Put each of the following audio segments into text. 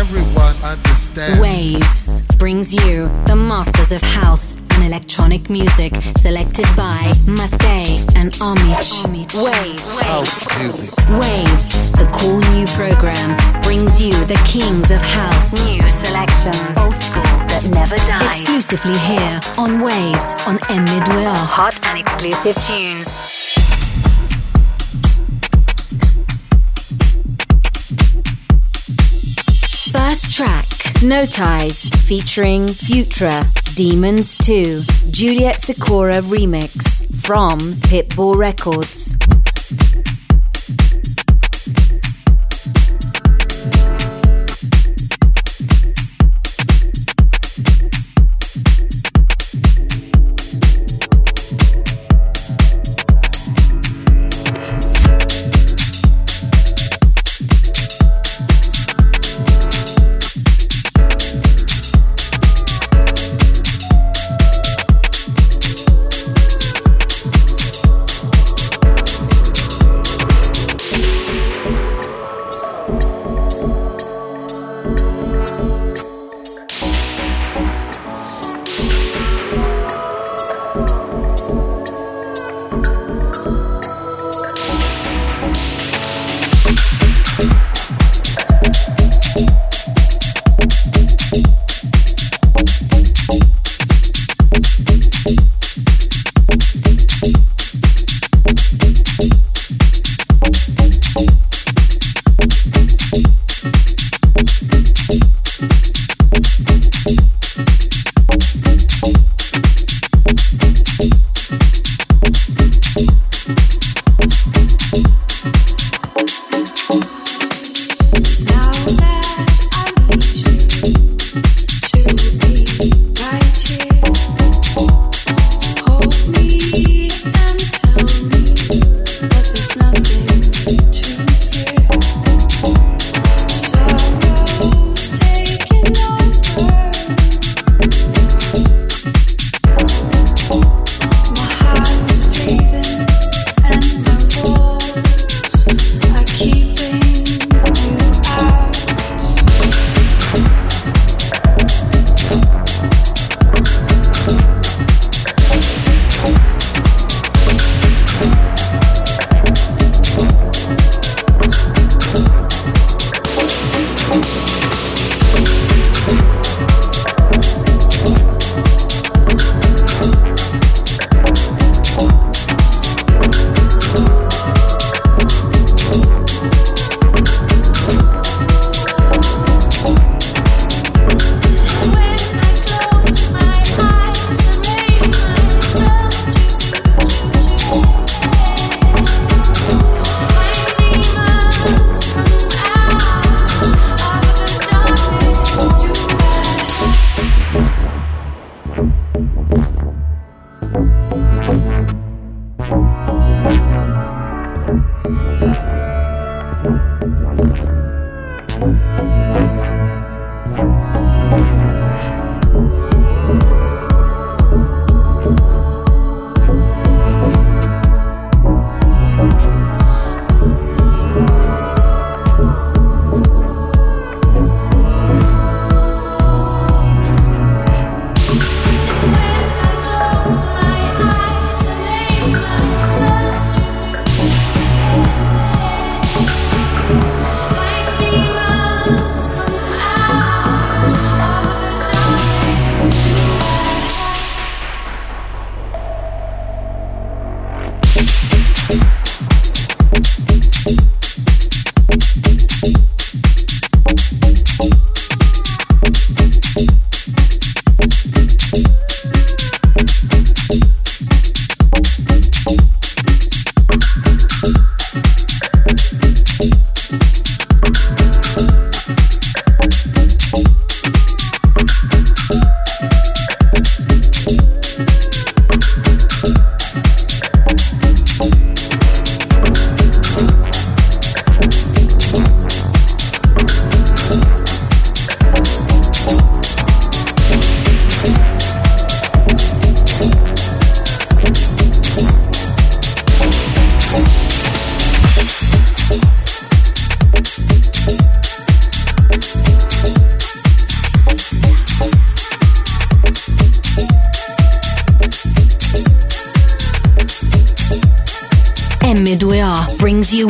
everyone understands. Waves brings you the masters of house and electronic music selected by Mattei and Omich. Waves. House music. Waves, the cool new program, brings you the kings of house. New selections. Old school that never dies. Exclusively here on Waves on M Midway. Hot and exclusive tunes. First track, Notize, featuring Futura, Demons 2, Juliet Sikora remix from Kittball Records.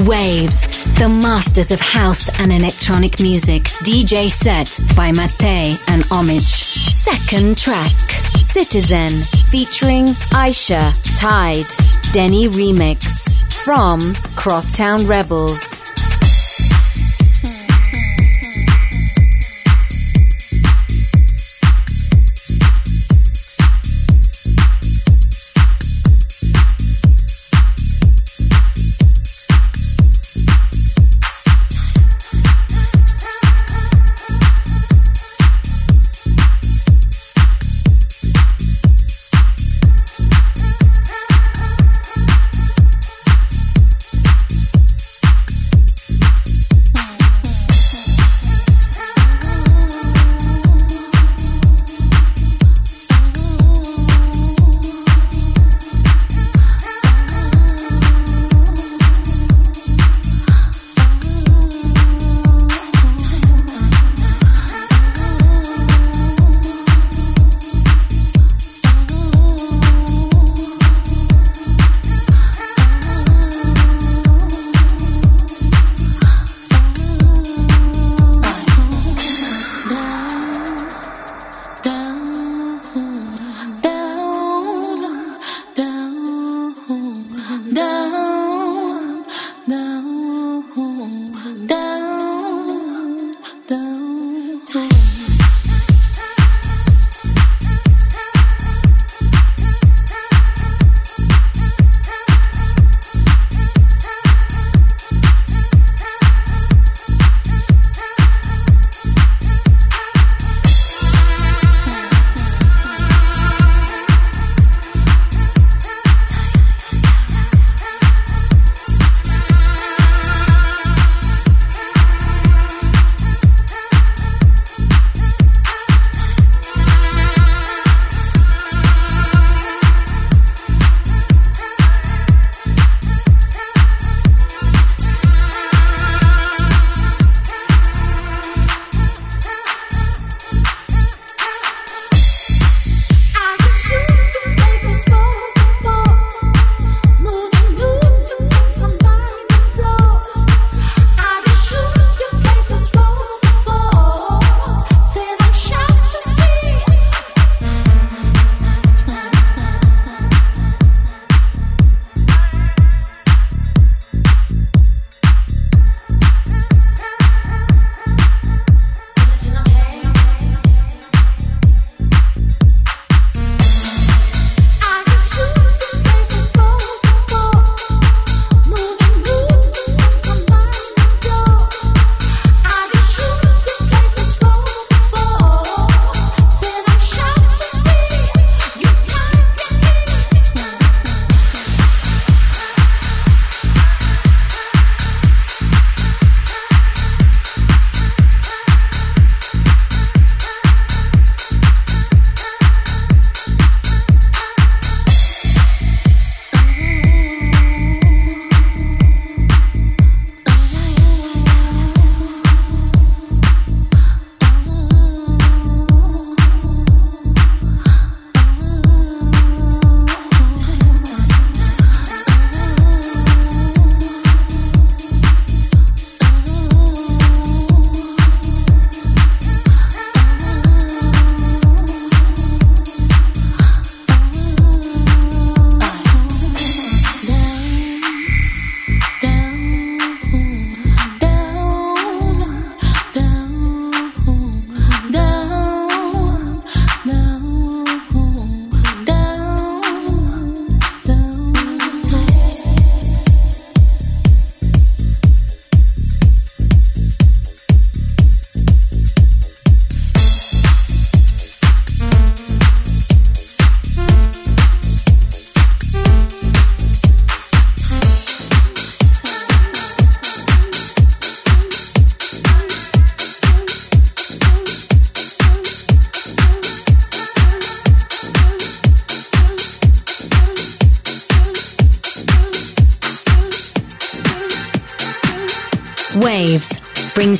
Waves, the masters of house and electronic music. DJ set by Mattei and Omich. Second track, Citizenn, featuring Aisha, Tied, Denney Remix from Crosstown Rebels.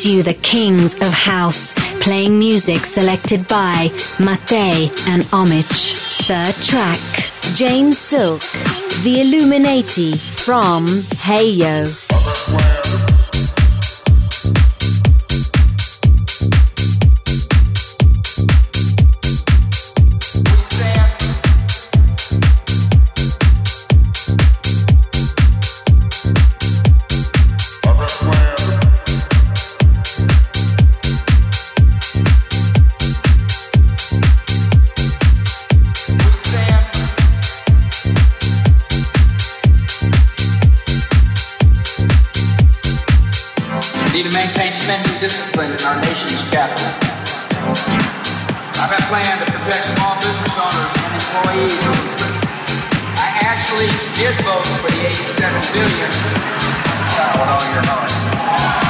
Brings you the kings of house, playing music selected by Mattei and Omich. Third track, James Silk, The Illuminati from Hey maintain spending discipline in our nation's capital. I've a plan to protect small business owners and employees. I actually did vote for the 87 billion. Uh, with all your heart.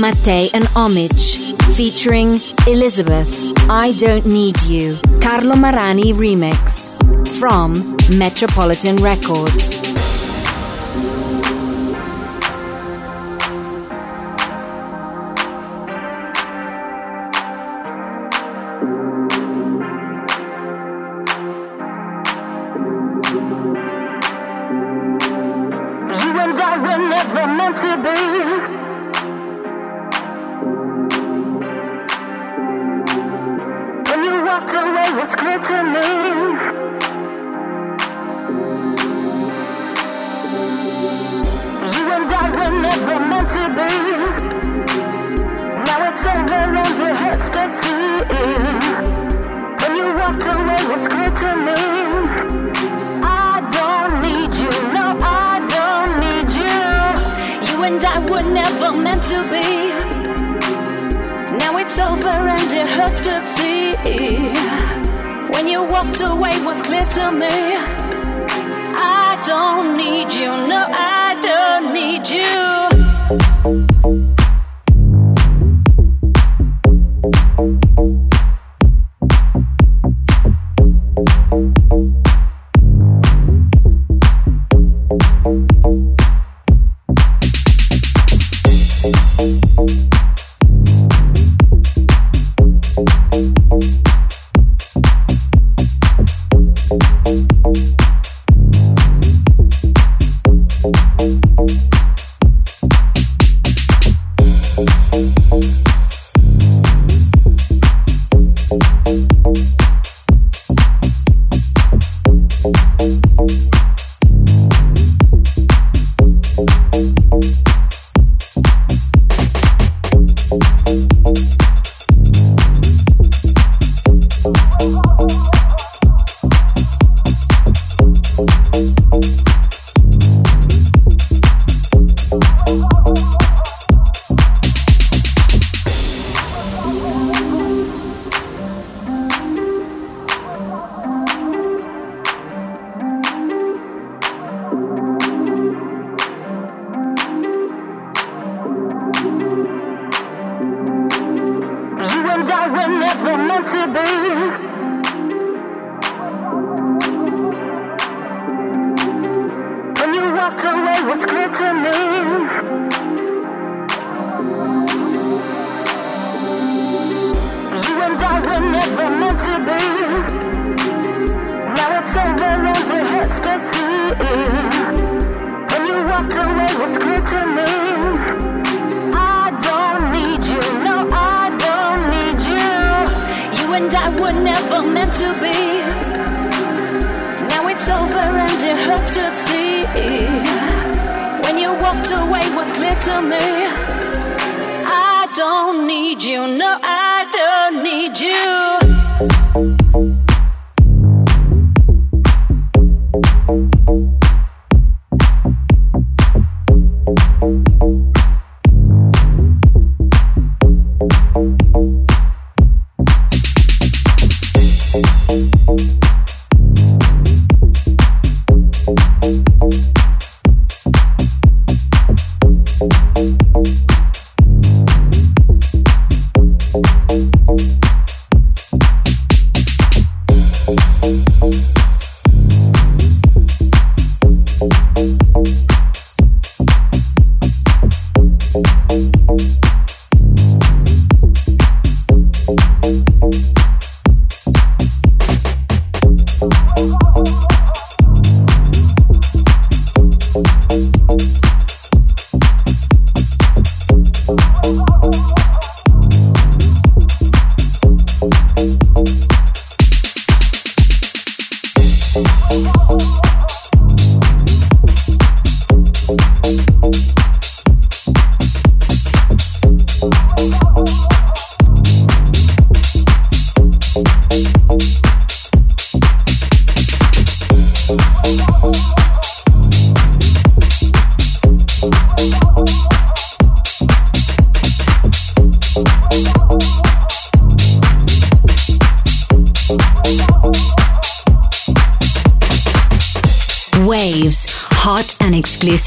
Mattei and Omich, featuring Elisabeth, I Don't Need You, Carlo Marani remix, from Metropolitan Records.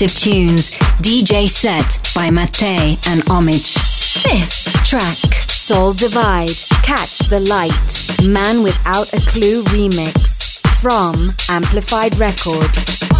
Tunes. DJ set by Mattei and Omich. Fifth track Soul Divide. Catch the Light. Man Without a Clue remix. From Amplified Records.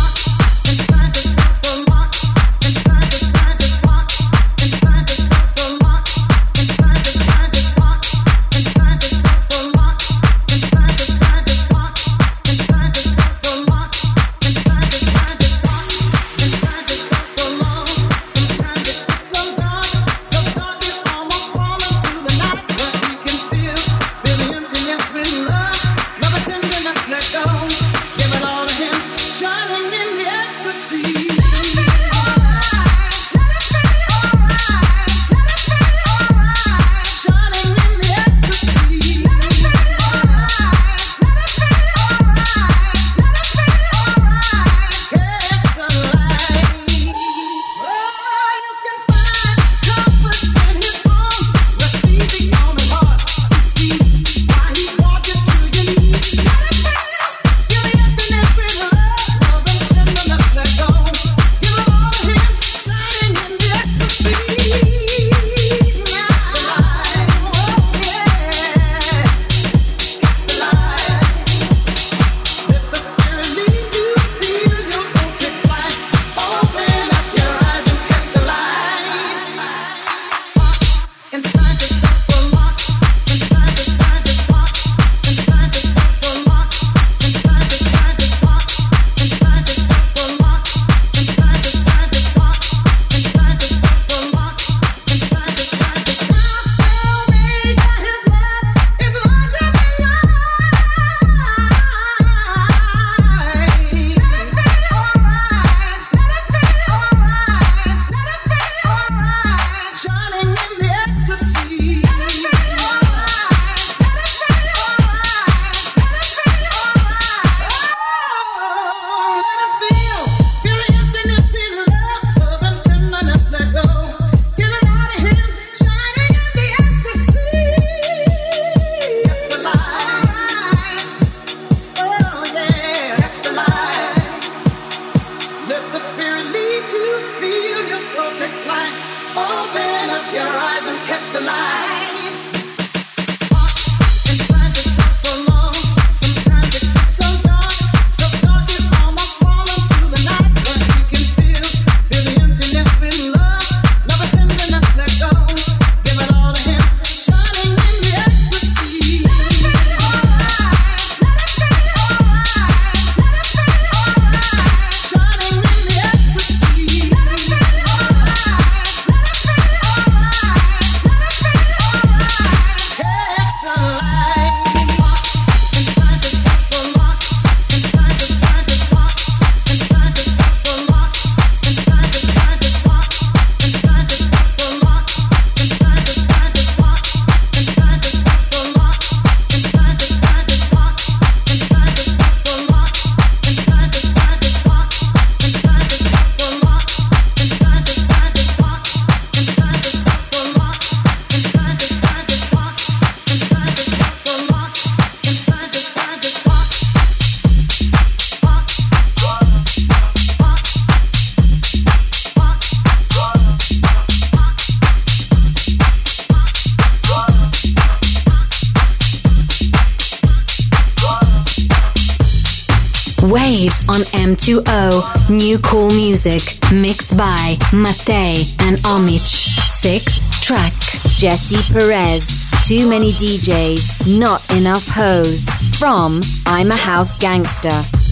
Music mixed by Mattei and Omich. Sick track. Jesse Perez. Too many DJs, not enough hoes. From I'm a House Gangster.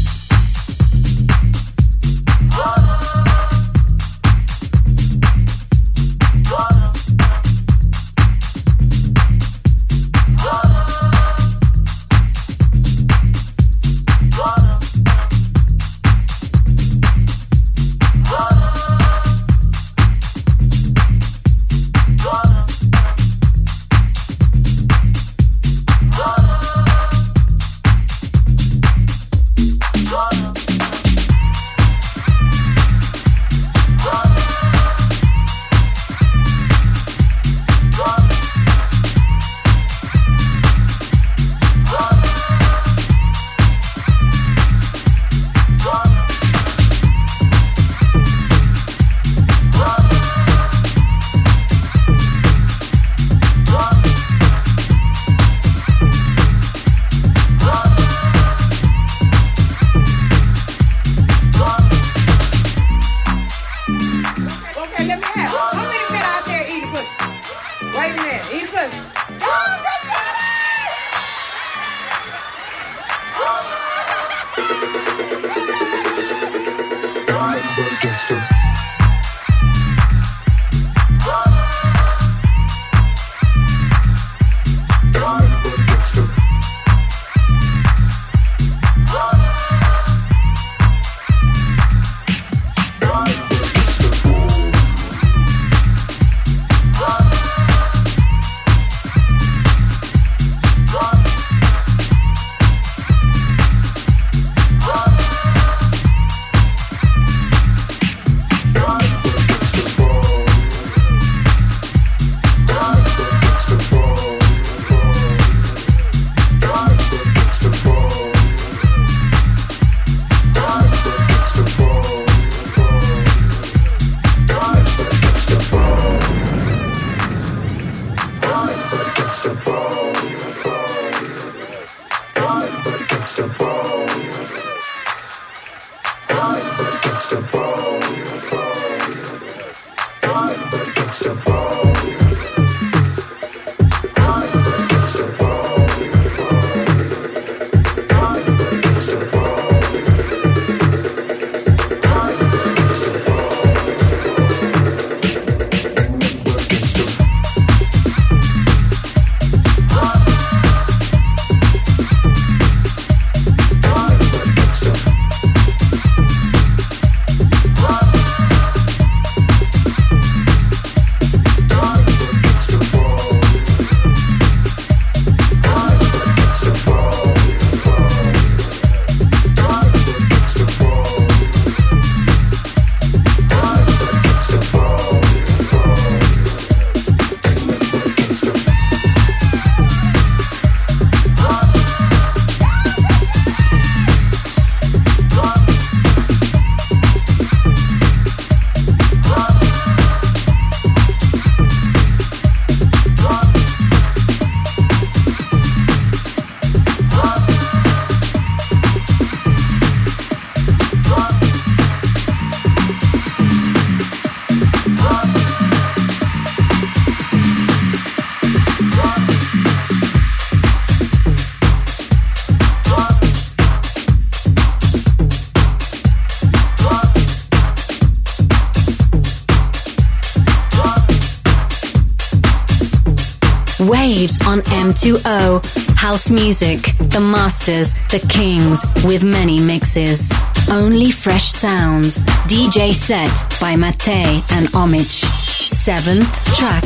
On M2O. House music, the masters, the kings, with many mixes. Only fresh sounds. DJ set by Mattei and Omich. Seventh track.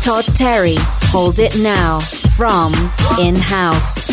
Todd Terry, Hold It Now, from In House.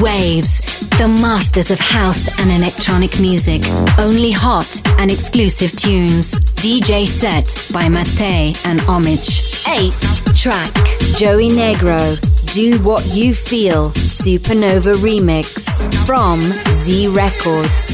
Waves, the masters of house and electronic music. Only hot and exclusive tunes. DJ set by Mattei and Omich. 8th track, Joey Negro, Do What You Feel, Supernova Remix from Z Records.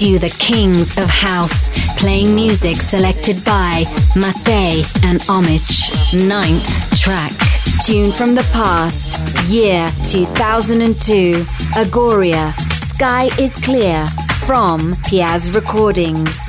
You the kings of house, playing music selected by Mattei and Omich. Ninth track, tune from the past, year 2002, Agoria, Sky is Clear, from PIAS Recordings.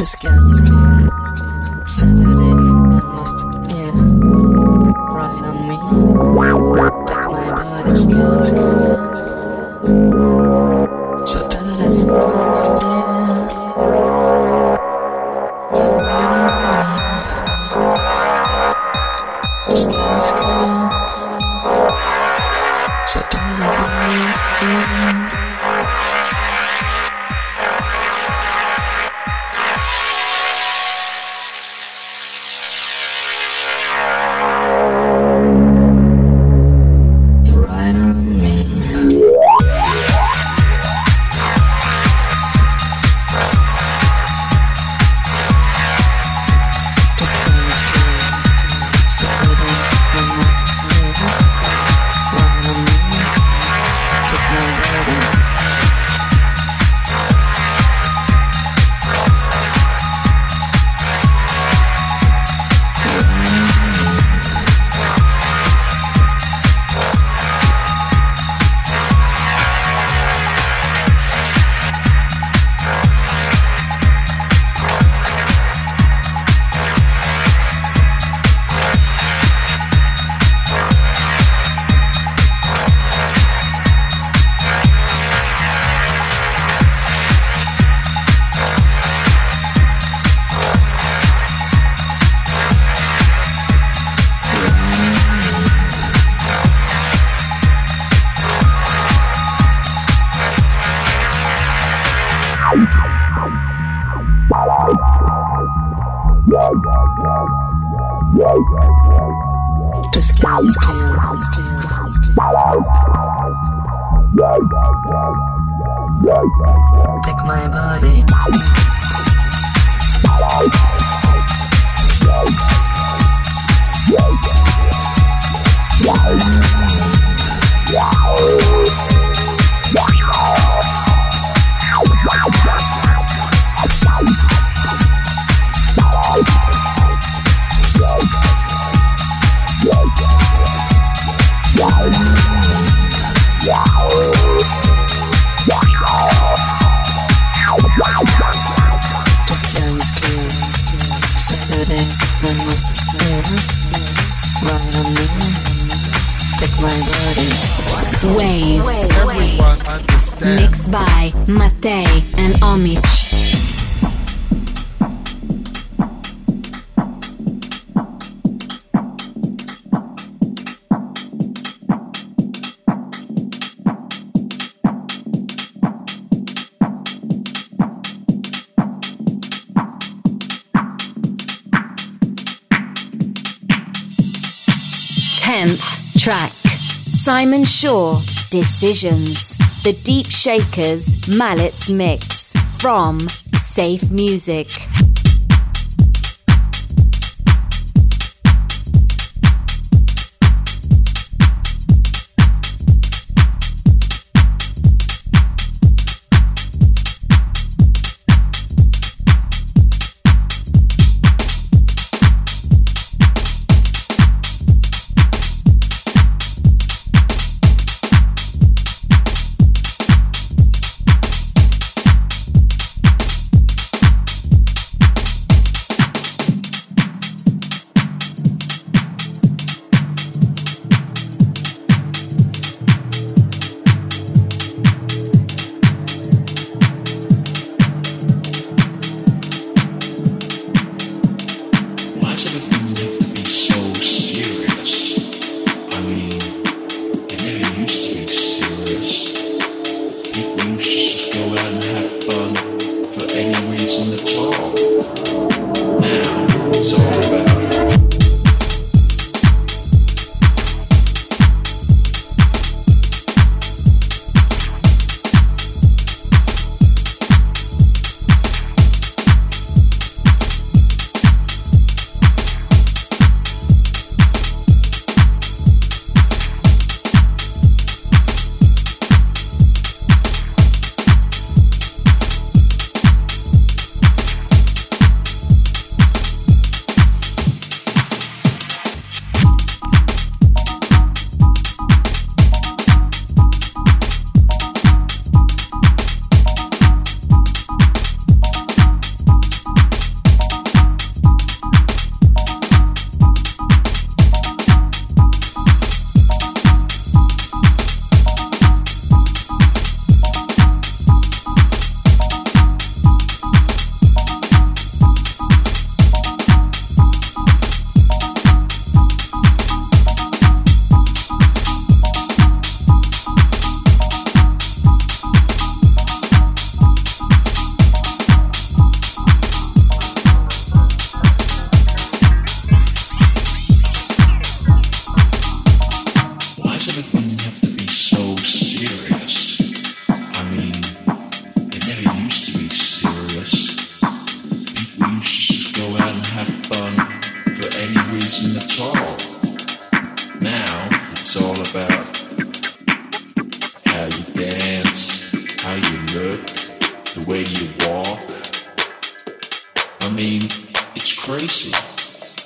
to skin. Mattei and Omich. track Simon Shaw Decisions. The Deepshakerz Mallets Mix from Safe Music. mean, it's crazy.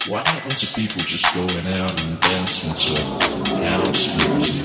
What happens to people just going out and dancing to house music?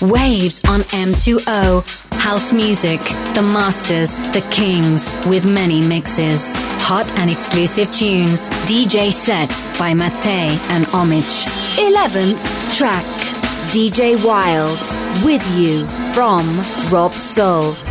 M2O. House music, the masters, the kings, with many mixes. hot and exclusive tunes. DJ set by Mattei and Omich. 11th track. DJ Wild. With You from Robsoul.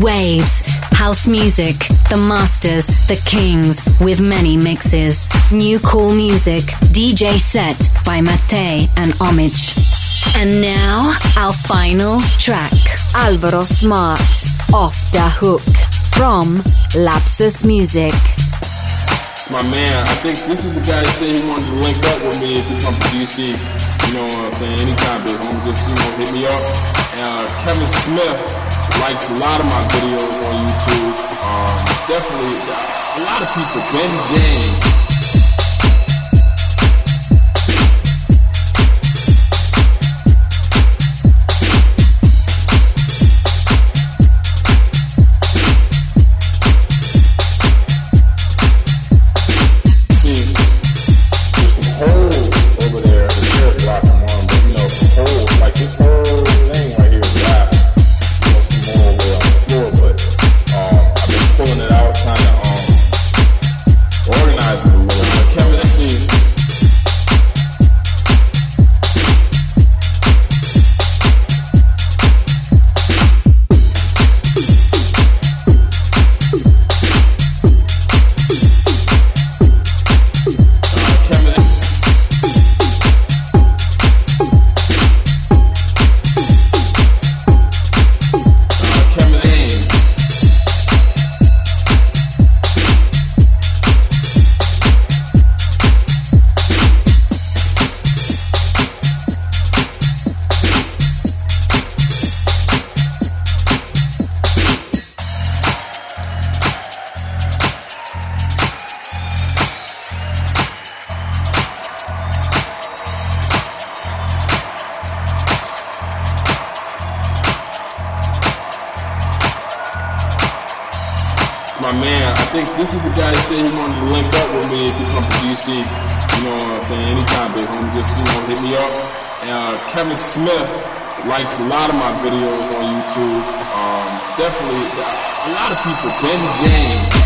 Waves, house music, the masters, the kings, with many mixes. New cool music, DJ set by Mattei and Omich. And now, our final track, Alvaro Smart, Off the Hook, from Lapsus Music. It's my man. I think this is the guy that said he wanted to link up with me if he comes to DC. You know what I'm saying? Anytime, big homie, just, you know, hit me up. Uh, Kevin Smith likes a lot of my videos on YouTube. Um, definitely, a lot of people. Ben James. Smith likes a lot of my videos on YouTube. Um, definitely, a lot of people. Ben James.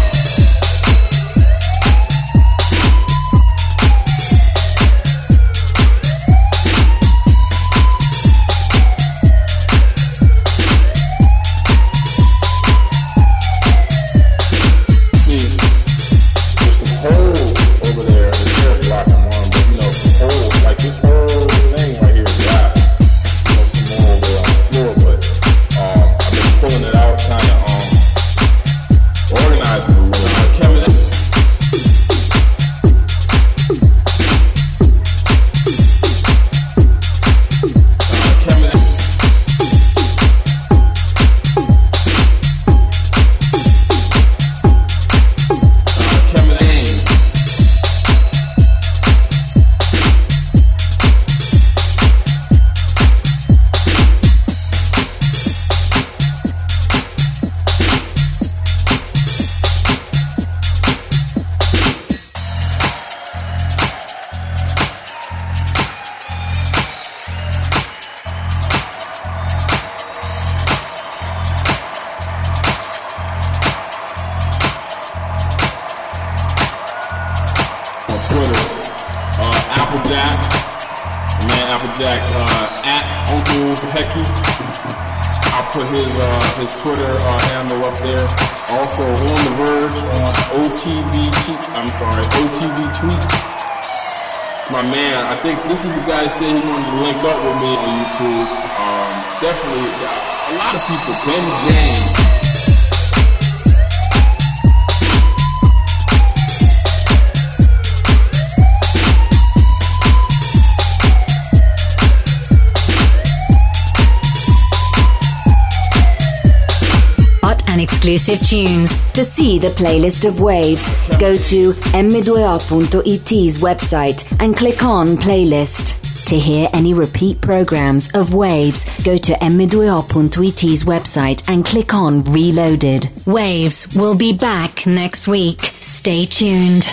Tunes. To see the playlist of waves, go to m2o.it's website and click on playlist. To hear any repeat programs of Waves, go to m2o.it's website and click on Reloaded. Waves will be back next week. Stay tuned.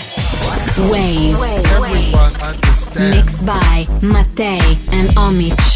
Waves. Mixed by Mattei and Omich.